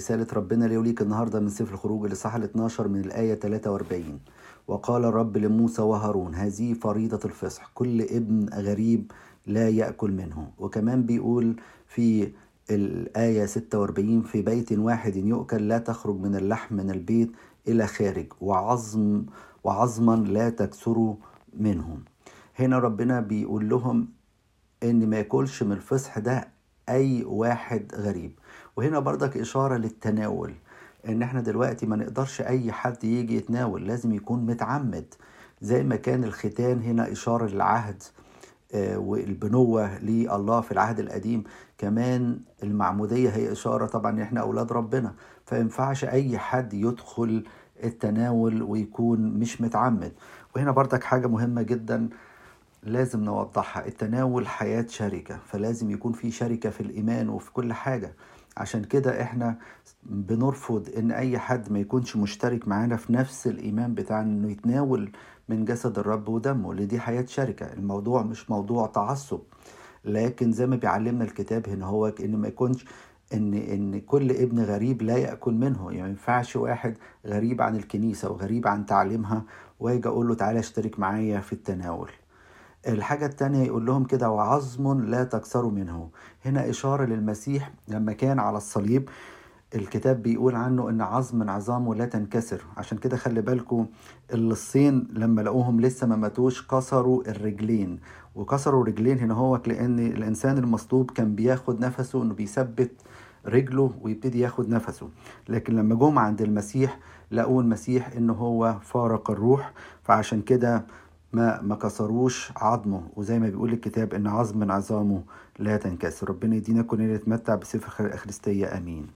رسالة ربنا لي وليك النهاردة من سفر الخروج الإصحاح ال 12 من الآية 43 وقال الرب لموسى وهارون هذه فريضة الفصح. كل ابن غريب لا يأكل منه. وكمان بيقول في الآية 46 في بيت واحد يؤكل لا تخرج من اللحم من البيت إلى خارج وعظم وعظما لا تكسروا منهم هنا ربنا بيقول لهم إن ما يأكلش من الفصح ده أي واحد غريب. وهنا برضك إشارة للتناول إن إحنا دلوقتي ما نقدرش أي حد يجي يتناول لازم يكون متعمد. زي ما كان الختان هنا إشارة للعهد آه، والبنوة لله في العهد القديم. كمان المعمودية هي إشارة طبعا إحنا أولاد ربنا. فينفعش أي حد يدخل التناول ويكون مش متعمد. وهنا برضك حاجة مهمة جدا لازم نوضحها. التناول حياة شركة فلازم يكون في شركة في الإيمان وفي كل حاجة. عشان كده إحنا بنرفض إن أي حد ما يكونش مشترك معانا في نفس الإيمان بتاعنا إنه يتناول من جسد الرب ودمه. اللي دي حياة شركة الموضوع مش موضوع تعصب. لكن زي ما بيعلمنا الكتاب هنا هو إن ما يكونش إن إن كل ابن غريب لا يأكل منه. يعني ما ينفعش واحد غريب عن الكنيسة وغريب عن تعليمها واجي أقول له تعالى اشترك معايا في التناول. الحاجة التانية يقول لهم كده وعظم لا تكسروا منه. هنا إشارة للمسيح لما كان على الصليب. الكتاب بيقول عنه إن عظم من عظامه لا تنكسر. عشان كده خلي بالكم اللصين لما لقوهم لسه ما ماتوش كسروا الرجلين. وكسروا الرجلين هنا هو لأن الإنسان المصلوب كان بياخد نفسه إنه بيثبت رجله ويبتدي ياخد نفسه. لكن لما جم عند المسيح لقوا المسيح ان هو فارق الروح. فعشان كده ما ما كسروش عظمه. وزي ما بيقول الكتاب إن عظم من عظامه لا تنكسر. ربنا يدينا كلنا نتمتع بصفة خريستية. آمين.